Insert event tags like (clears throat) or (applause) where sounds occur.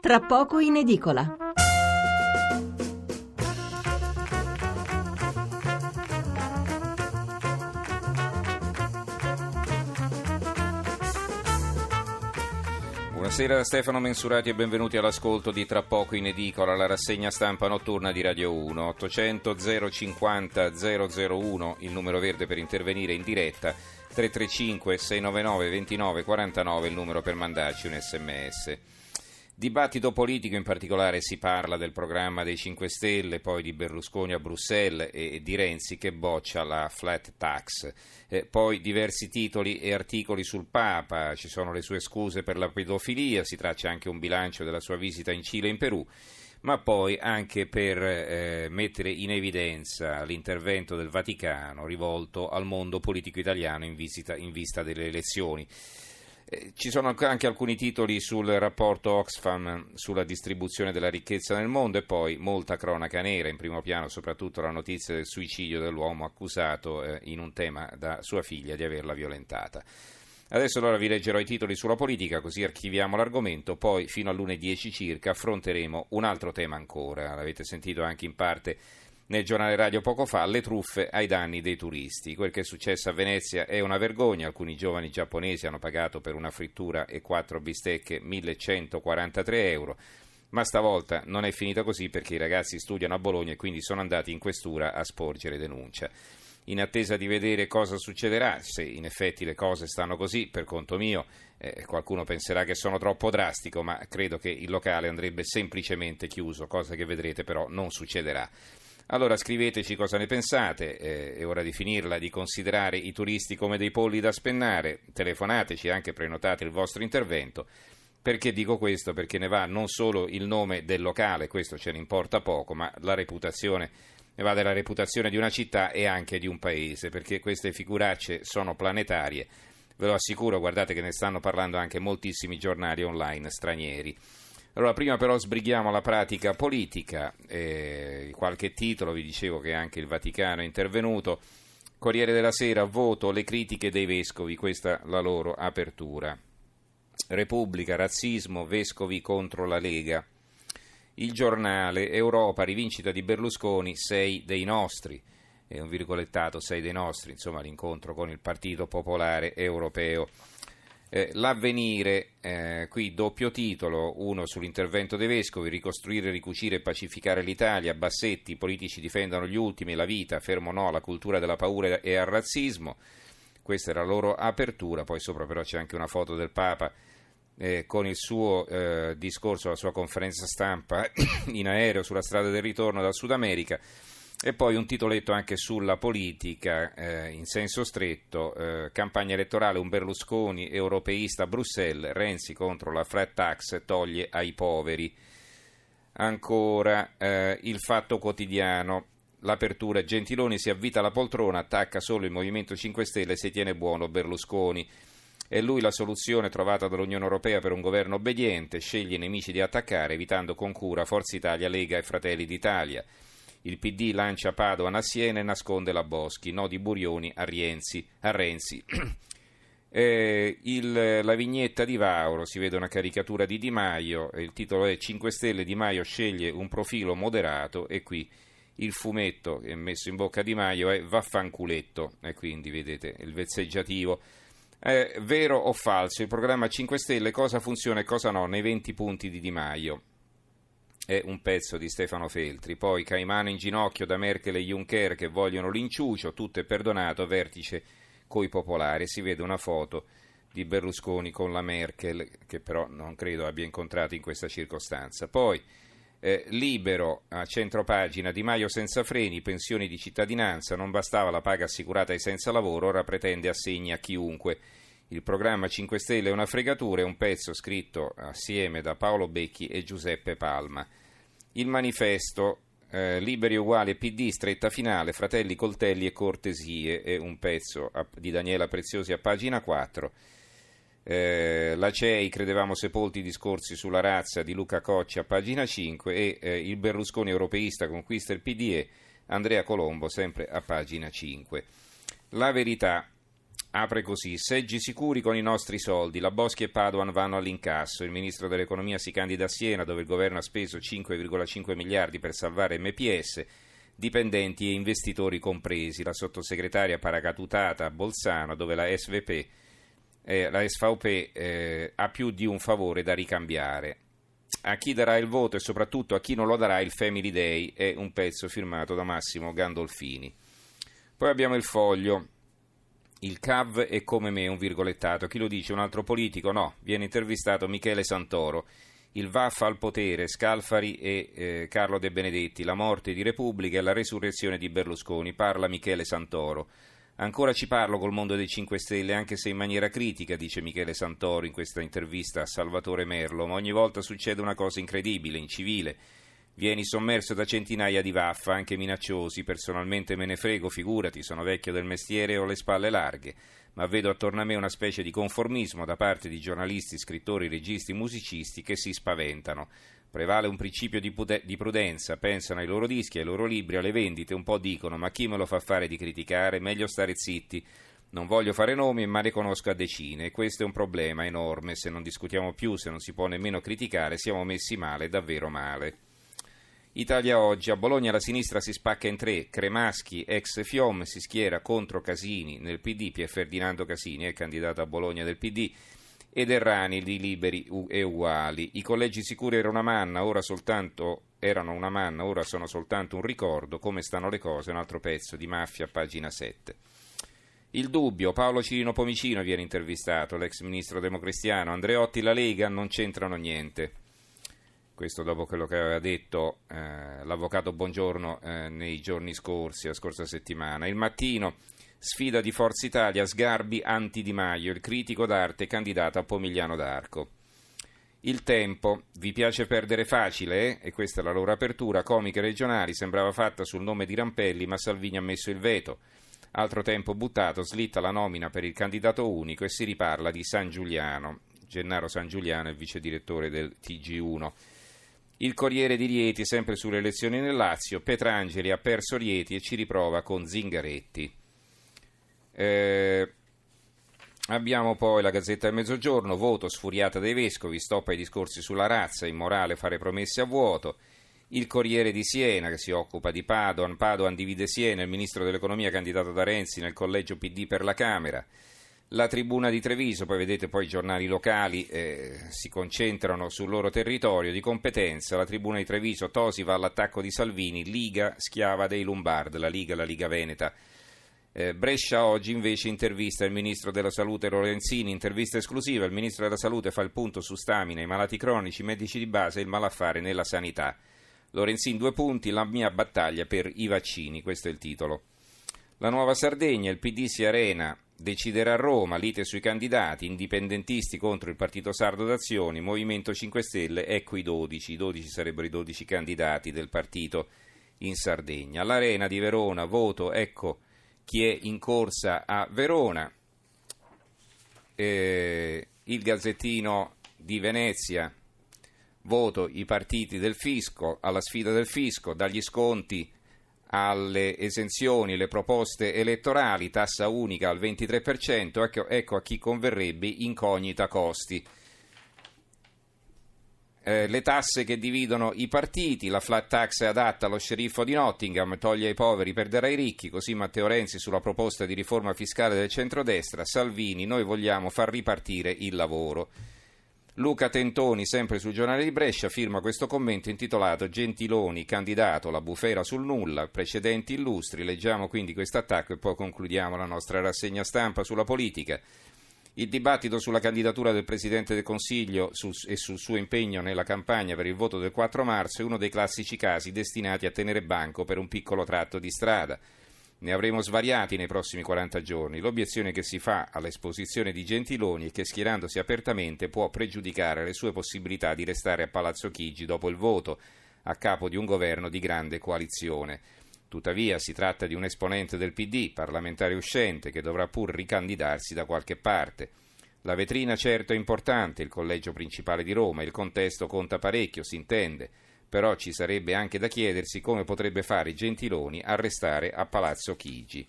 Tra poco in edicola. Buonasera Stefano Mensurati e benvenuti all'ascolto di Tra poco in edicola, la rassegna stampa notturna di Radio 1. 800 050 001, il numero verde per intervenire in diretta, 335 699 29 49, il numero per mandarci un sms. Dibattito politico, in particolare si parla del programma dei 5 Stelle, poi di Berlusconi a Bruxelles e di Renzi che boccia la flat tax. Eh, poi diversi titoli e articoli sul Papa, ci sono le sue scuse per la pedofilia, si traccia anche un bilancio della sua visita in Cile e in Perù ma poi anche per eh, mettere in evidenza l'intervento del Vaticano rivolto al mondo politico italiano in, visita, in vista delle elezioni. Eh, ci sono anche alcuni titoli sul rapporto Oxfam sulla distribuzione della ricchezza nel mondo e poi molta cronaca nera, in primo piano soprattutto la notizia del suicidio dell'uomo accusato eh, in un tema da sua figlia di averla violentata. Adesso allora vi leggerò i titoli sulla politica, così archiviamo l'argomento, poi fino alle 10 circa affronteremo un altro tema ancora, l'avete sentito anche in parte nel giornale radio poco fa, le truffe ai danni dei turisti. Quel che è successo a Venezia è una vergogna, alcuni giovani giapponesi hanno pagato per una frittura e quattro bistecche 1143 euro. Ma stavolta non è finita così perché i ragazzi studiano a Bologna e quindi sono andati in questura a sporgere denuncia. In attesa di vedere cosa succederà, se in effetti le cose stanno così, per conto mio, eh, qualcuno penserà che sono troppo drastico, ma credo che il locale andrebbe semplicemente chiuso, cosa che vedrete però non succederà. Allora scriveteci cosa ne pensate, eh, è ora di finirla, di considerare i turisti come dei polli da spennare, telefonateci anche prenotate il vostro intervento. Perché dico questo? Perché ne va non solo il nome del locale, questo ce ne importa poco, ma la reputazione, ne va della reputazione di una città e anche di un paese, perché queste figuracce sono planetarie. Ve lo assicuro, guardate che ne stanno parlando anche moltissimi giornali online stranieri. Allora, prima però sbrighiamo la pratica politica, eh, qualche titolo, vi dicevo che anche il Vaticano è intervenuto. Corriere della Sera, voto le critiche dei vescovi, questa la loro apertura. Repubblica, razzismo, vescovi contro la Lega. Il giornale, Europa, rivincita di Berlusconi, sei dei nostri. È un virgolettato, sei dei nostri, insomma l'incontro con il Partito Popolare Europeo. Eh, l'avvenire, eh, qui doppio titolo, uno sull'intervento dei vescovi, ricostruire, ricucire e pacificare l'Italia, Bassetti, i politici difendono gli ultimi, la vita, fermo no alla cultura della paura e al razzismo, questa era la loro apertura, poi sopra però c'è anche una foto del Papa eh, con il suo eh, discorso, la sua conferenza stampa (coughs) in aereo sulla strada del ritorno dal Sud America e poi un titoletto anche sulla politica eh, in senso stretto, eh, campagna elettorale un Berlusconi europeista a Bruxelles, Renzi contro la flat tax toglie ai poveri. Ancora eh, il fatto quotidiano, l'apertura Gentiloni si avvita alla poltrona, attacca solo il Movimento 5 Stelle se tiene buono Berlusconi. È lui la soluzione trovata dall'Unione Europea per un governo obbediente, sceglie i nemici di attaccare evitando con cura Forza Italia, Lega e Fratelli d'Italia. Il PD lancia Padoan a Siena e nasconde la Boschi, no di Burioni a, Rienzi, a Renzi. (clears throat) eh, il, la vignetta di Vauro, si vede una caricatura di Di Maio, il titolo è 5 Stelle Di Maio sceglie un profilo moderato e qui il fumetto che è messo in bocca a Di Maio è Vaffanculetto e quindi vedete il vezzeggiativo. Eh, vero o falso? Il programma 5 Stelle cosa funziona e cosa no nei 20 punti di Di Maio? È un pezzo di Stefano Feltri. Poi Caimano in ginocchio da Merkel e Juncker che vogliono l'inciucio, tutto è perdonato, vertice coi popolari. Si vede una foto di Berlusconi con la Merkel, che però non credo abbia incontrato in questa circostanza. Poi eh, libero a centro pagina Di Maio senza freni, pensioni di cittadinanza, non bastava la paga assicurata ai senza lavoro, ora pretende assegni a chiunque. Il programma 5 Stelle è una fregatura, è un pezzo scritto assieme da Paolo Becchi e Giuseppe Palma. Il manifesto eh, Liberi uguali PD, stretta finale, fratelli, coltelli e cortesie, è un pezzo di Daniela Preziosi a pagina 4. Eh, la CEI, credevamo sepolti i discorsi sulla razza di Luca Coccia a pagina 5 e eh, il Berlusconi europeista conquista il PDE, Andrea Colombo sempre a pagina 5. La verità apre così, seggi sicuri con i nostri soldi, la Boschi e Padoan vanno all'incasso, il ministro dell'economia si candida a Siena dove il governo ha speso 5,5 miliardi per salvare MPS, dipendenti e investitori compresi, la sottosegretaria paracadutata a Bolzano dove la SVP, eh, la SVP eh, ha più di un favore da ricambiare. A chi darà il voto e soprattutto a chi non lo darà il Family Day è un pezzo firmato da Massimo Gandolfini. Poi abbiamo il foglio. Il CAV è come me, un virgolettato. Chi lo dice? Un altro politico? No, viene intervistato Michele Santoro. Il vaffa al potere, Scalfari e eh, Carlo De Benedetti, la morte di Repubblica e la resurrezione di Berlusconi. Parla Michele Santoro. Ancora ci parlo col mondo dei 5 Stelle, anche se in maniera critica, dice Michele Santoro in questa intervista a Salvatore Merlo, ma ogni volta succede una cosa incredibile, incivile. Vieni sommerso da centinaia di vaffa, anche minacciosi, personalmente me ne frego, figurati, sono vecchio del mestiere e ho le spalle larghe, ma vedo attorno a me una specie di conformismo da parte di giornalisti, scrittori, registi, musicisti che si spaventano. Prevale un principio di, prudenza, pensano ai loro dischi, ai loro libri, alle vendite, un po' dicono, ma chi me lo fa fare di criticare? Meglio stare zitti. Non voglio fare nomi, ma ne conosco a decine questo è un problema enorme. Se non discutiamo più, se non si può nemmeno criticare, siamo messi male, davvero male. Italia oggi, a Bologna la sinistra si spacca in tre, Cremaschi, ex Fiom, si schiera contro Casini nel PD, Pier Ferdinando Casini è candidato a Bologna del PD, ed Errani di Liberi e Uguali. I collegi sicuri erano una manna, ora soltanto erano una manna, ora sono soltanto un ricordo, come stanno le cose, un altro pezzo di Mafia, pagina 7. Il dubbio, Paolo Cirino Pomicino viene intervistato, l'ex ministro democristiano, Andreotti la Lega non c'entrano niente questo dopo quello che aveva detto eh, l'avvocato Buongiorno eh, nei giorni scorsi, la scorsa settimana. Il mattino, sfida di Forza Italia, Sgarbi anti-Di Maio, il critico d'arte candidato a Pomigliano d'Arco. Il tempo, vi piace perdere facile, eh? e questa è la loro apertura, comiche regionali, sembrava fatta sul nome di Rampelli, ma Salvini ha messo il veto. Altro tempo buttato, slitta la nomina per il candidato unico e si riparla di San Giuliano. Gennaro San Giuliano è vice direttore del TG1. Il Corriere di Rieti, sempre sulle elezioni nel Lazio, Petrangeli ha perso Rieti e ci riprova con Zingaretti. Eh, abbiamo poi la Gazzetta del Mezzogiorno, voto sfuriata dai vescovi, stop ai discorsi sulla razza, immorale fare promesse a vuoto. Il Corriere di Siena, che si occupa di Padoan, Padoan divide Siena, il ministro dell'economia candidato da Renzi nel collegio PD per la Camera la tribuna di Treviso, poi vedete poi i giornali locali eh, si concentrano sul loro territorio di competenza, la tribuna di Treviso, Tosi va all'attacco di Salvini, Liga schiava dei Lombard, la Liga, la Liga Veneta. Eh, Brescia oggi invece intervista il ministro della salute Lorenzini, intervista esclusiva, il ministro della salute fa il punto su stamina, i malati cronici, i medici di base e il malaffare nella sanità. Lorenzini due punti, la mia battaglia per i vaccini, questo è il titolo. La nuova Sardegna, il PD si arena, deciderà Roma, lite sui candidati, indipendentisti contro il Partito Sardo d'Azioni, Movimento 5 Stelle, ecco i 12, i 12 sarebbero i 12 candidati del partito in Sardegna. All'Arena di Verona, voto, ecco chi è in corsa a Verona. Eh, il Gazzettino di Venezia, voto i partiti del fisco, alla sfida del fisco, dagli sconti alle esenzioni, le proposte elettorali, tassa unica al 23%, ecco, ecco a chi converrebbe incognita costi. Eh, le tasse che dividono i partiti, la flat tax è adatta allo sceriffo di Nottingham, toglie ai poveri, perderà i ricchi, così Matteo Renzi sulla proposta di riforma fiscale del centrodestra, Salvini, noi vogliamo far ripartire il lavoro. Luca Tentoni, sempre sul giornale di Brescia, firma questo commento intitolato Gentiloni, candidato, la bufera sul nulla, precedenti illustri. Leggiamo quindi questo attacco e poi concludiamo la nostra rassegna stampa sulla politica. Il dibattito sulla candidatura del Presidente del Consiglio e sul suo impegno nella campagna per il voto del 4 marzo è uno dei classici casi destinati a tenere banco per un piccolo tratto di strada. Ne avremo svariati nei prossimi 40 giorni. L'obiezione che si fa all'esposizione di Gentiloni è che schierandosi apertamente può pregiudicare le sue possibilità di restare a Palazzo Chigi dopo il voto a capo di un governo di grande coalizione. Tuttavia si tratta di un esponente del PD, parlamentare uscente, che dovrà pur ricandidarsi da qualche parte. La vetrina certo è importante, il collegio principale di Roma, il contesto conta parecchio, si intende però ci sarebbe anche da chiedersi come potrebbe fare Gentiloni a restare a Palazzo Chigi.